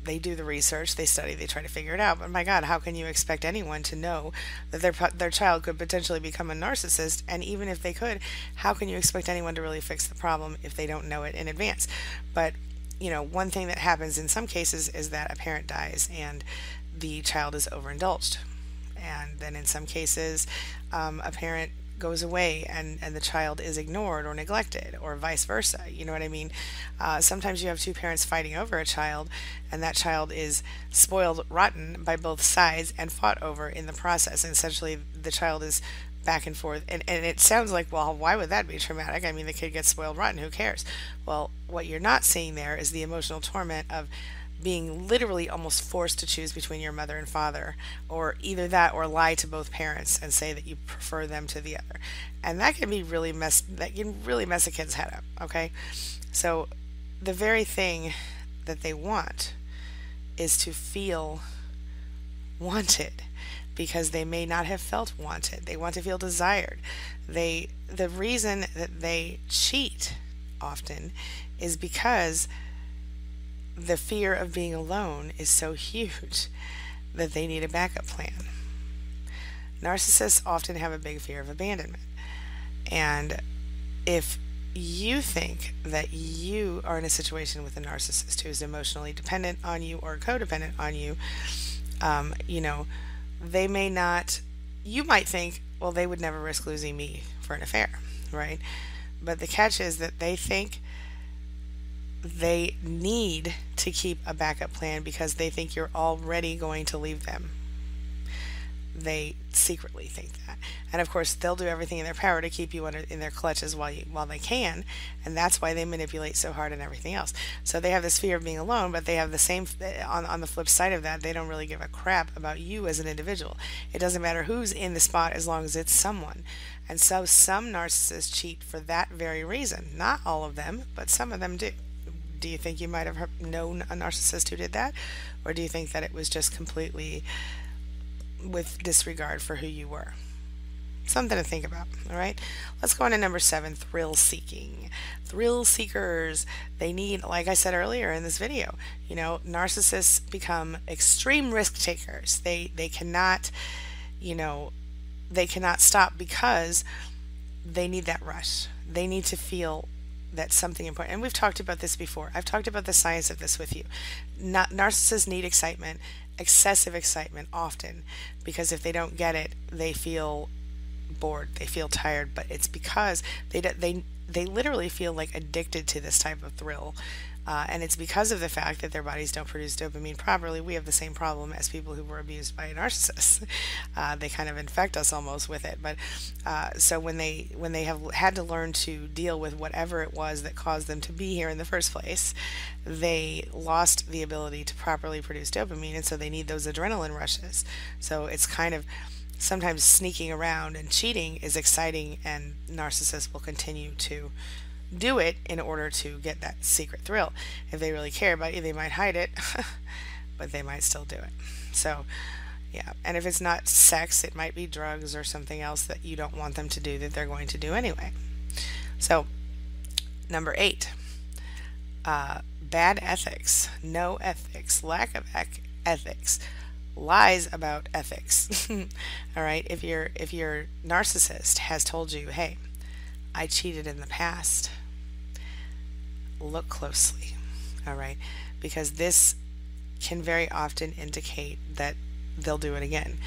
they do the research, they study, they try to figure it out. But my God, how can you expect anyone to know that their their child could potentially become a narcissist? And even if they could, how can you expect anyone to really fix the problem if they don't know it in advance? But you know, one thing that happens in some cases is that a parent dies and the child is overindulged and then in some cases, um, a parent goes away and, and the child is ignored or neglected or vice versa. You know what I mean? Uh, sometimes you have two parents fighting over a child and that child is spoiled rotten by both sides and fought over in the process. And essentially, the child is back and forth. And, and it sounds like, well, why would that be traumatic? I mean, the kid gets spoiled rotten. Who cares? Well, what you're not seeing there is the emotional torment of being literally almost forced to choose between your mother and father, or either that or lie to both parents and say that you prefer them to the other. And that can be really mess that can really mess a kid's head up, okay? So the very thing that they want is to feel wanted because they may not have felt wanted. They want to feel desired. They the reason that they cheat often is because the fear of being alone is so huge that they need a backup plan. Narcissists often have a big fear of abandonment. And if you think that you are in a situation with a narcissist who is emotionally dependent on you or codependent on you, um, you know, they may not, you might think, well, they would never risk losing me for an affair, right? But the catch is that they think they need to keep a backup plan because they think you're already going to leave them. They secretly think that. And of course, they'll do everything in their power to keep you under in their clutches while you while they can, and that's why they manipulate so hard and everything else. So they have this fear of being alone, but they have the same on on the flip side of that, they don't really give a crap about you as an individual. It doesn't matter who's in the spot as long as it's someone. And so some narcissists cheat for that very reason. Not all of them, but some of them do do you think you might have known a narcissist who did that? Or do you think that it was just completely with disregard for who you were? Something to think about, all right? Let's go on to number seven thrill seeking. Thrill seekers, they need, like I said earlier in this video, you know, narcissists become extreme risk takers. They, they cannot, you know, they cannot stop because they need that rush. They need to feel that's something important. And we've talked about this before. I've talked about the science of this with you. Not, narcissists need excitement, excessive excitement often, because if they don't get it, they feel bored, they feel tired. But it's because they they they literally feel like addicted to this type of thrill. Uh, and it's because of the fact that their bodies don't produce dopamine properly. We have the same problem as people who were abused by a narcissist. Uh, they kind of infect us almost with it. But uh, so when they when they have had to learn to deal with whatever it was that caused them to be here in the first place, they lost the ability to properly produce dopamine, and so they need those adrenaline rushes. So it's kind of sometimes sneaking around and cheating is exciting, and narcissists will continue to do it in order to get that secret thrill. If they really care about you, they might hide it, but they might still do it. So, yeah. And if it's not sex, it might be drugs or something else that you don't want them to do that they're going to do anyway. So, number eight, uh, bad ethics, no ethics, lack of ec- ethics, lies about ethics. All right. If your if your narcissist has told you, hey, I cheated in the past look closely, all right? Because this can very often indicate that they'll do it again.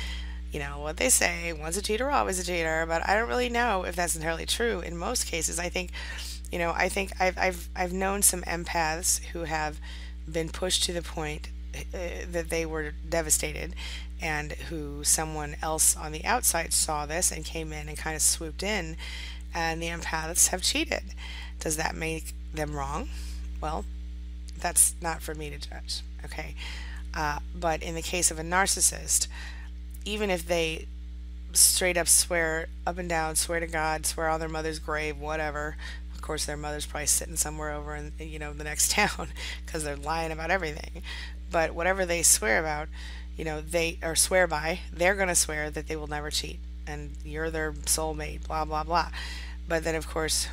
You know, what they say, once a cheater, always a cheater, but I don't really know if that's entirely true. In most cases, I think, you know, I think I've, I've, I've known some empaths who have been pushed to the point uh, that they were devastated and who someone else on the outside saw this and came in and kind of swooped in and the empaths have cheated. Does that make them wrong? Well, that's not for me to judge, okay? Uh, but in the case of a narcissist, even if they straight up swear up and down, swear to God, swear on their mother's grave, whatever. Of course, their mother's probably sitting somewhere over in you know the next town because they're lying about everything. But whatever they swear about, you know, they or swear by, they're going to swear that they will never cheat and you're their soulmate, blah blah blah. But then, of course,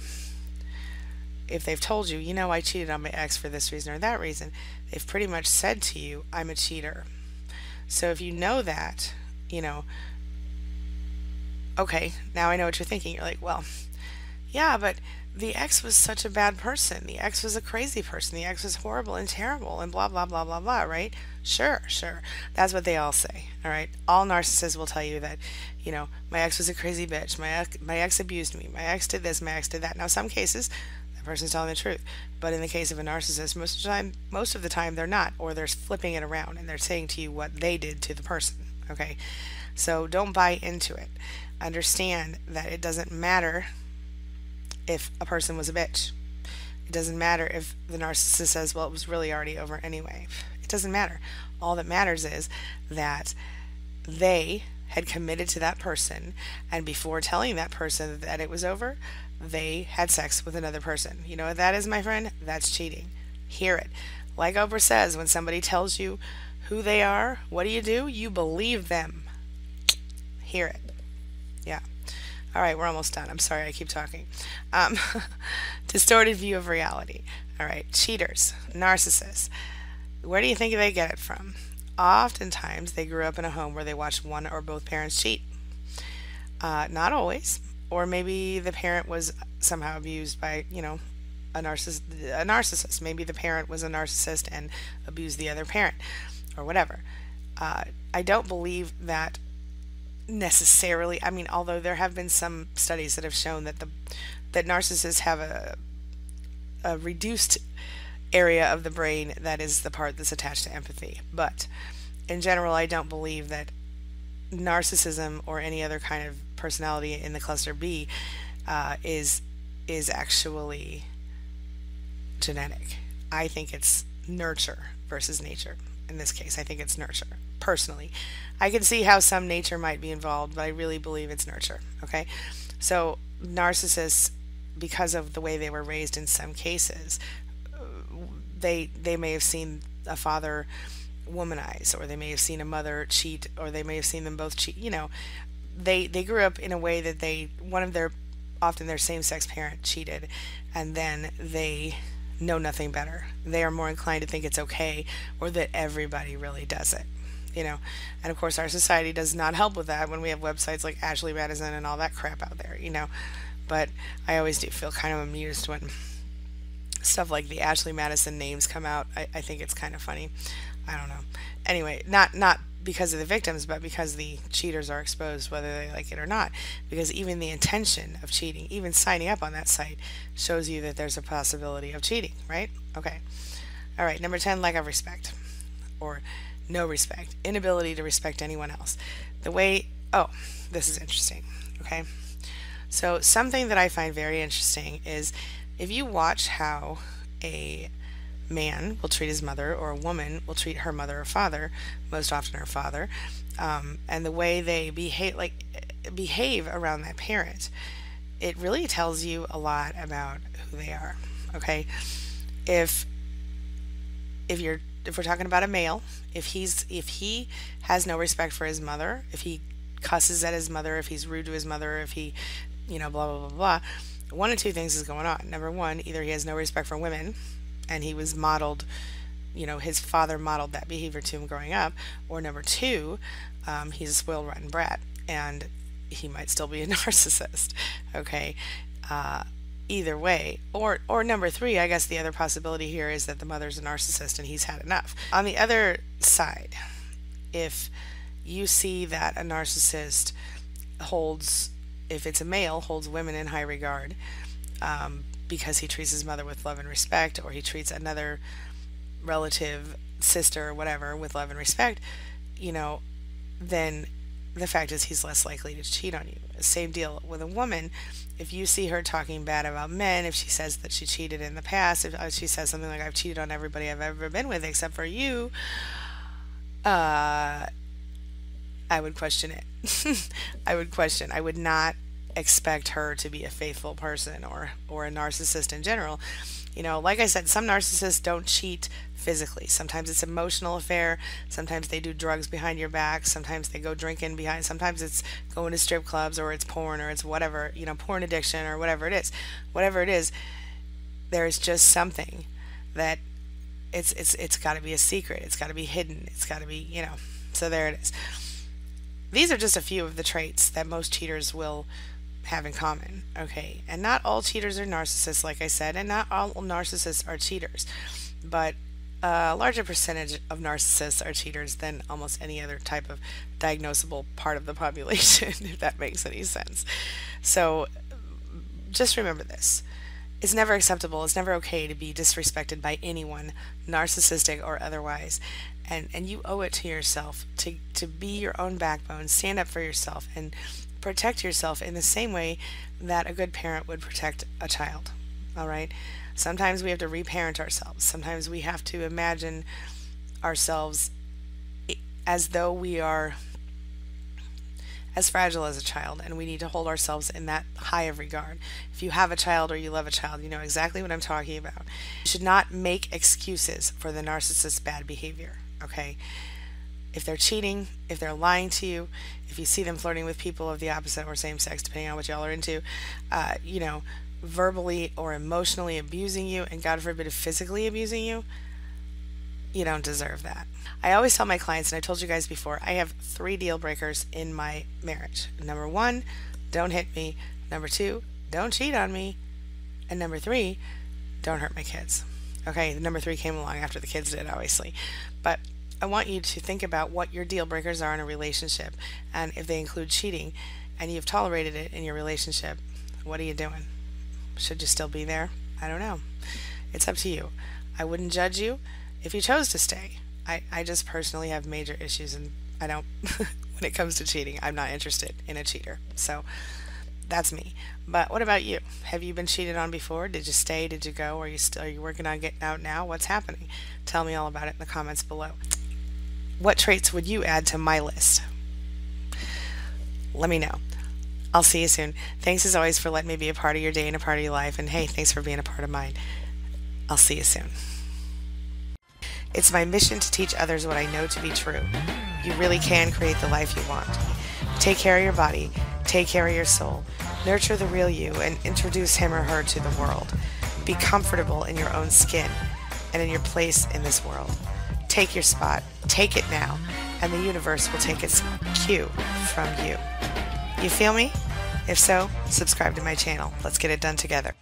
if they've told you, you know, I cheated on my ex for this reason or that reason, they've pretty much said to you, I'm a cheater. So if you know that, you know, okay, now I know what you're thinking. You're like, well, Yeah, but the ex was such a bad person. The ex was a crazy person. The ex was horrible and terrible and blah, blah, blah, blah, blah, right? Sure, sure. That's what they all say, all right? All narcissists will tell you that, you know, my ex was a crazy bitch. My ex, my ex abused me. My ex did this. My ex did that. Now, some cases, the person's telling the truth. But in the case of a narcissist, most of the time, most of the time they're not, or they're flipping it around and they're saying to you what they did to the person, okay? So don't buy into it. Understand that it doesn't matter if a person was a bitch. It doesn't matter if the narcissist says, well, it was really already over anyway. It doesn't matter. All that matters is that they had committed to that person, and before telling that person that it was over, they had sex with another person. You know what that is, my friend? That's cheating. Hear it. Like Oprah says, when somebody tells you who they are, what do you do? You believe them. Hear it. Yeah. All right, we're almost done. I'm sorry, I keep talking. Um, distorted view of reality. All right, cheaters, narcissists. Where do you think they get it from? Oftentimes, they grew up in a home where they watched one or both parents cheat. Uh, not always, or maybe the parent was somehow abused by, you know, a narcissist. A narcissist. Maybe the parent was a narcissist and abused the other parent, or whatever. Uh, I don't believe that necessarily. I mean, although there have been some studies that have shown that the that narcissists have a a reduced area of the brain that is the part that's attached to empathy. But in general, I don't believe that narcissism or any other kind of personality in the cluster B uh, is is actually genetic. I think it's nurture versus nature. In this case, I think it's nurture personally. I can see how some nature might be involved, but I really believe it's nurture. Okay, so narcissists, because of the way they were raised in some cases, they they may have seen a father womanize, or they may have seen a mother cheat, or they may have seen them both cheat. You know, they they grew up in a way that they one of their often their same sex parent cheated, and then they know nothing better. They are more inclined to think it's okay, or that everybody really does it you know. And of course, our society does not help with that when we have websites like Ashley Madison and all that crap out there, you know. But I always do feel kind of amused when stuff like the Ashley Madison names come out. I, I think it's kind of funny. I don't know. Anyway, not not because of the victims, but because the cheaters are exposed, whether they like it or not. Because even the intention of cheating, even signing up on that site, shows you that there's a possibility of cheating, right? Okay. All right, number 10, lack of respect. Or no respect, inability to respect anyone else. The way, oh, this is interesting, okay? So, something that I find very interesting is if you watch how a man will treat his mother or a woman will treat her mother or father, most often her father, um, and the way they behave, like behave around that parent, it really tells you a lot about who they are. Okay, if if you're if we're talking about a male, if he's if he has no respect for his mother, if he cusses at his mother, if he's rude to his mother, if he, you know, blah blah blah blah, one of two things is going on. Number one, either he has no respect for women, and he was modeled, you know, his father modeled that behavior to him growing up, or number two, um, he's a spoiled rotten brat, and he might still be a narcissist. Okay. Uh, either way. Or or number 3, I guess the other possibility here is that the mother's a narcissist and he's had enough. On the other side, if you see that a narcissist holds if it's a male holds women in high regard um, because he treats his mother with love and respect or he treats another relative sister or whatever with love and respect you know then the fact is he's less likely to cheat on you. Same deal with a woman. If you see her talking bad about men, if she says that she cheated in the past, if she says something like "I've cheated on everybody I've ever been with except for you," uh, I would question it. I would question. I would not expect her to be a faithful person or or a narcissist in general. You know, like I said, some narcissists don't cheat physically. Sometimes it's emotional affair. Sometimes they do drugs behind your back. Sometimes they go drinking behind. Sometimes it's going to strip clubs or it's porn or it's whatever, you know, porn addiction or whatever it is. Whatever it is, there is just something that it's it's it's got to be a secret. It's got to be hidden. It's got to be, you know. So there it is. These are just a few of the traits that most cheaters will have in common, okay? And not all cheaters are narcissists, like I said, and not all narcissists are cheaters. But a larger percentage of narcissists are cheaters than almost any other type of diagnosable part of the population, if that makes any sense. So just remember this. It's never acceptable, it's never okay to be disrespected by anyone, narcissistic or otherwise. And, and you owe it to yourself to, to be your own backbone, stand up for yourself, and protect yourself in the same way that a good parent would protect a child. All right? Sometimes we have to reparent ourselves. Sometimes we have to imagine ourselves as though we are as fragile as a child, and we need to hold ourselves in that high of regard. If you have a child or you love a child, you know exactly what I'm talking about. You should not make excuses for the narcissist's bad behavior, okay? If they're cheating, if they're lying to you, if you see them flirting with people of the opposite or same sex, depending on what y'all are into, uh, you know, verbally or emotionally abusing you, and God forbid, physically abusing you, you don't deserve that. I always tell my clients, and I told you guys before, I have three deal breakers in my marriage. Number one, don't hit me. Number two, don't cheat on me. And number three, don't hurt my kids. Okay, number three came along after the kids did, obviously. But I want you to think about what your deal breakers are in a relationship and if they include cheating and you've tolerated it in your relationship, what are you doing? Should you still be there? I don't know. It's up to you. I wouldn't judge you if you chose to stay. I, I just personally have major issues and I don't, when it comes to cheating, I'm not interested in a cheater. So that's me. But what about you? Have you been cheated on before? Did you stay? Did you go? Are you still are you working on getting out now? What's happening? Tell me all about it in the comments below. What traits would you add to my list? Let me know. I'll see you soon. Thanks as always for letting me be a part of your day and a part of your life. And hey, thanks for being a part of mine. I'll see you soon. It's my mission to teach others what I know to be true. You really can create the life you want. Take care of your body, take care of your soul, nurture the real you, and introduce him or her to the world. Be comfortable in your own skin and in your place in this world. Take your spot, take it now, and the universe will take its cue from you. You feel me? If so, subscribe to my channel. Let's get it done together.